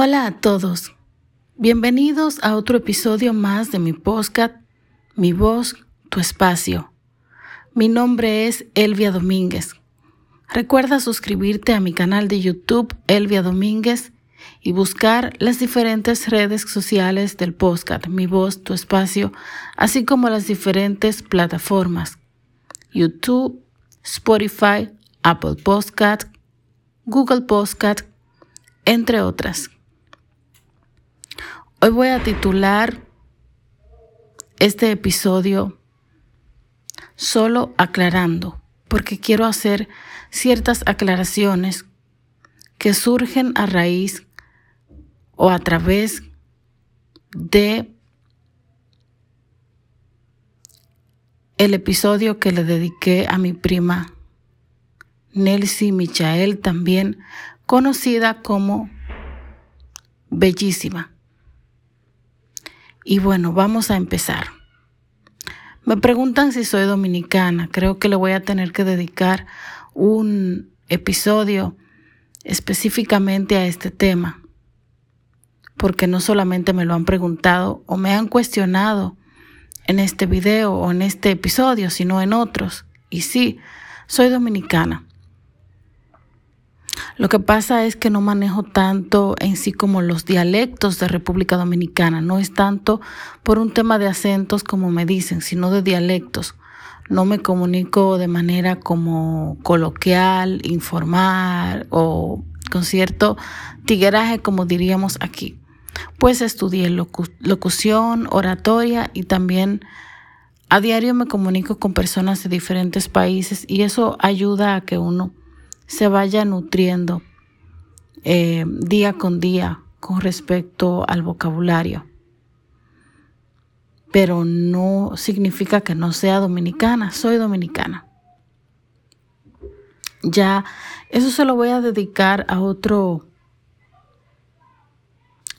Hola a todos. Bienvenidos a otro episodio más de mi podcast, Mi voz, tu espacio. Mi nombre es Elvia Domínguez. Recuerda suscribirte a mi canal de YouTube Elvia Domínguez y buscar las diferentes redes sociales del podcast, Mi voz, tu espacio, así como las diferentes plataformas, YouTube, Spotify, Apple Podcast, Google Podcast, entre otras. Hoy voy a titular este episodio solo aclarando, porque quiero hacer ciertas aclaraciones que surgen a raíz o a través de el episodio que le dediqué a mi prima Nelsie Michael, también conocida como Bellísima. Y bueno, vamos a empezar. Me preguntan si soy dominicana. Creo que le voy a tener que dedicar un episodio específicamente a este tema. Porque no solamente me lo han preguntado o me han cuestionado en este video o en este episodio, sino en otros. Y sí, soy dominicana. Lo que pasa es que no manejo tanto en sí como los dialectos de República Dominicana. No es tanto por un tema de acentos como me dicen, sino de dialectos. No me comunico de manera como coloquial, informal o con cierto tigueraje como diríamos aquí. Pues estudié locución, oratoria y también a diario me comunico con personas de diferentes países y eso ayuda a que uno se vaya nutriendo eh, día con día con respecto al vocabulario. Pero no significa que no sea dominicana, soy dominicana. Ya, eso se lo voy a dedicar a otro,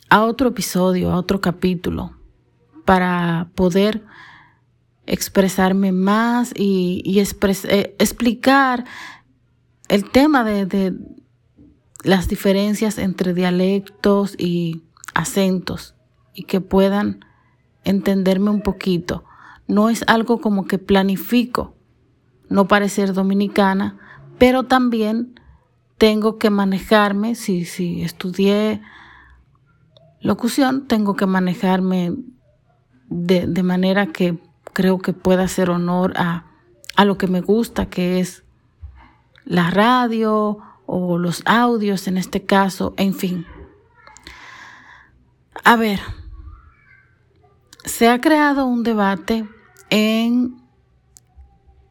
a otro episodio, a otro capítulo, para poder expresarme más y, eh, explicar el tema de, las diferencias entre dialectos y acentos y que puedan entenderme un poquito. No es algo como que planifico no parecer dominicana, pero también tengo que manejarme, si, si estudié locución, tengo que manejarme de, de, manera que creo que pueda hacer honor a, a lo que me gusta, que es la radio o los audios en este caso, en fin. A ver, se ha creado un debate en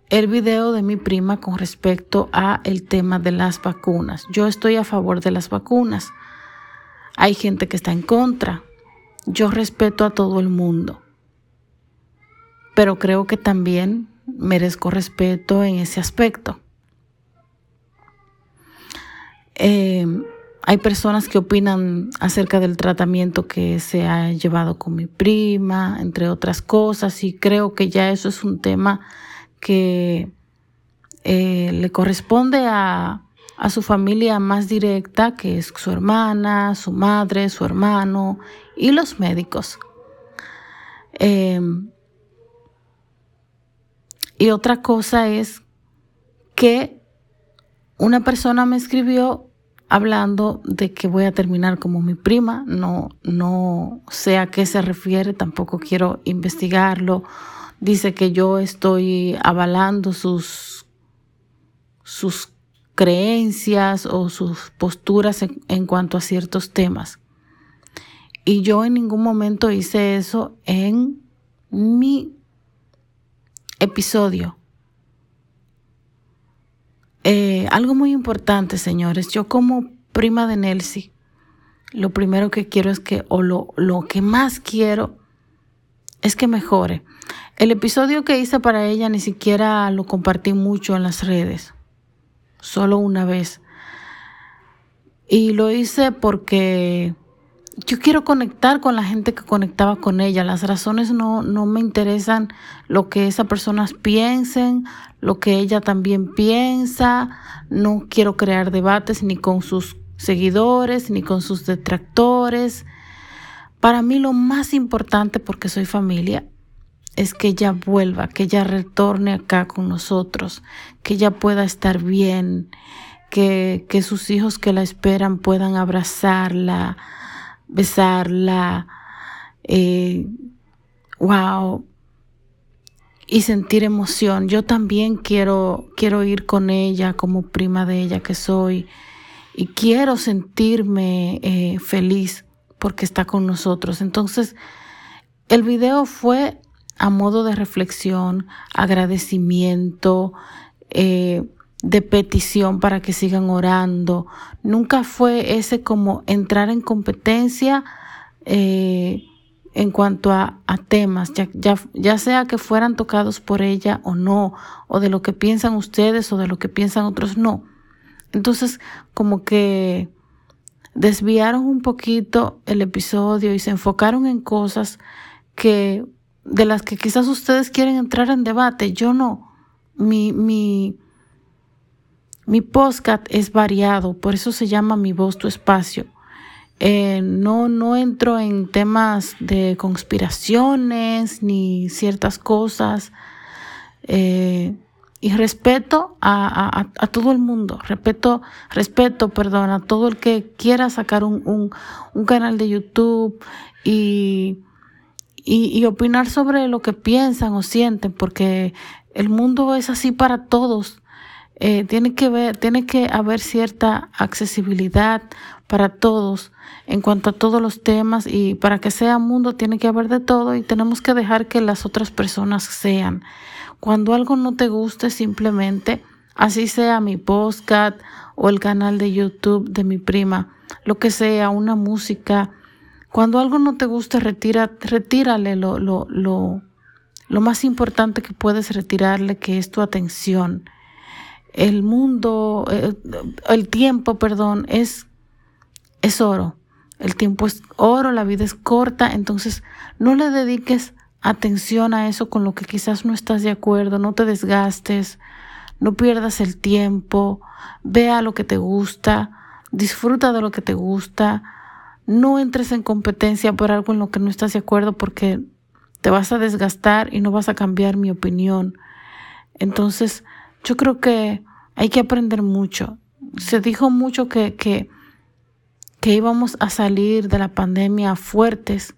el video de mi prima con respecto a el tema de las vacunas. Yo estoy a favor de las vacunas. Hay gente que está en contra. Yo respeto a todo el mundo. Pero creo que también merezco respeto en ese aspecto. Eh, hay personas que opinan acerca del tratamiento que se ha llevado con mi prima, entre otras cosas, y creo que ya eso es un tema que eh, le corresponde a, su familia más directa, que es su hermana, su madre, su hermano y los médicos. Eh, y otra cosa es que una persona me escribió hablando de que voy a terminar como mi prima, no, no sé a qué se refiere, tampoco quiero investigarlo. Dice que yo estoy avalando sus, sus creencias o sus posturas en, en cuanto a ciertos temas. Y yo en ningún momento hice eso en mi episodio. Eh, algo muy importante, señores, yo como prima de Nelsie, lo primero que quiero es que, o lo, lo que más quiero es que mejore. El episodio que hice para ella ni siquiera lo compartí mucho en las redes, solo una vez. Y lo hice porque yo quiero conectar con la gente que conectaba con ella. Las razones no, no me interesan lo que esas personas piensen, lo que ella también piensa. No quiero crear debates ni con sus seguidores ni con sus detractores. Para mí lo más importante, porque soy familia, es que ella vuelva, que ella retorne acá con nosotros, que ella pueda estar bien, que, que sus hijos que la esperan puedan abrazarla, besarla, eh, wow, y sentir emoción. Yo también quiero, quiero ir con ella como prima de ella que soy y quiero sentirme eh, feliz porque está con nosotros. Entonces, el video fue a modo de reflexión, agradecimiento, eh, de petición para que sigan orando. Nunca fue ese como entrar en competencia eh, en cuanto a, temas, ya, ya, ya, sea que fueran tocados por ella o no, o de lo que piensan ustedes o de lo que piensan otros, no. Entonces, como que desviaron un poquito el episodio y se enfocaron en cosas que de las que quizás ustedes quieren entrar en debate, yo no. Mi, mi, mi postcat es variado, por eso se llama Mi voz, tu espacio. Eh, no, no entro en temas de conspiraciones ni ciertas cosas. Eh, y respeto a, todo el mundo, respeto, respeto, perdón, a todo el que quiera sacar un, canal de YouTube y, opinar sobre lo que piensan o sienten, porque el mundo es así para todos. Eh, tiene que ver, tiene que haber cierta accesibilidad para todos en cuanto a todos los temas y para que sea mundo tiene que haber de todo y tenemos que dejar que las otras personas sean. Cuando algo no te guste, simplemente, así sea mi podcast o el canal de YouTube de mi prima, lo que sea, una música, cuando algo no te gusta, retira, retírale lo, lo, lo, lo más importante que puedes retirarle, que es tu atención. El mundo, eh, el, tiempo, perdón, es, es oro. El tiempo es oro, la vida es corta, entonces no le dediques atención a eso con lo que quizás no estás de acuerdo, no te desgastes, no pierdas el tiempo, vea lo que te gusta, disfruta de lo que te gusta, no entres en competencia por algo en lo que no estás de acuerdo porque te vas a desgastar y no vas a cambiar mi opinión. Entonces, yo creo que hay que aprender mucho. Se dijo mucho que, que, que íbamos a salir de la pandemia fuertes,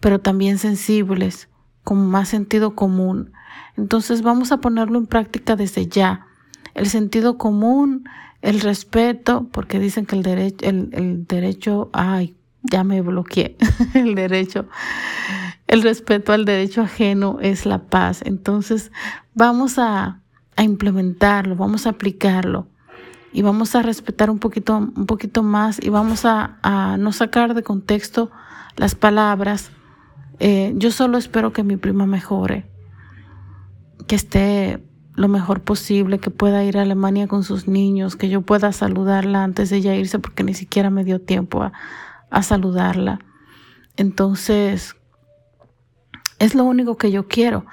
pero también sensibles, con más sentido común. Entonces vamos a ponerlo en práctica desde ya. El sentido común el respeto, porque dicen que el derecho, el, el derecho, ay, ya me bloqueé, el derecho, el respeto al derecho ajeno es la paz. Entonces, vamos a, a implementarlo, vamos a aplicarlo y vamos a respetar un poquito, un poquito más y vamos a, no sacar de contexto las palabras. Eh, yo solo espero que mi prima mejore, que esté lo mejor posible, que pueda ir a Alemania con sus niños, que yo pueda saludarla antes de ella irse porque ni siquiera me dio tiempo a saludarla. Entonces, es lo único que yo quiero.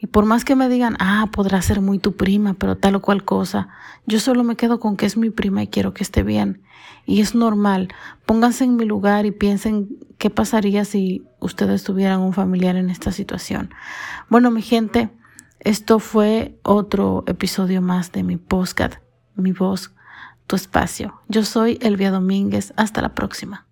Y por más que me digan, ah, podrá ser muy tu prima, pero tal o cual cosa, yo solo me quedo con que es mi prima y quiero que esté bien. Y es normal. Pónganse en mi lugar y piensen qué pasaría si ustedes tuvieran un familiar en esta situación. Bueno, mi gente, esto fue otro episodio más de mi podcast, mi voz, tu espacio. Yo soy Elvia Domínguez. Hasta la próxima.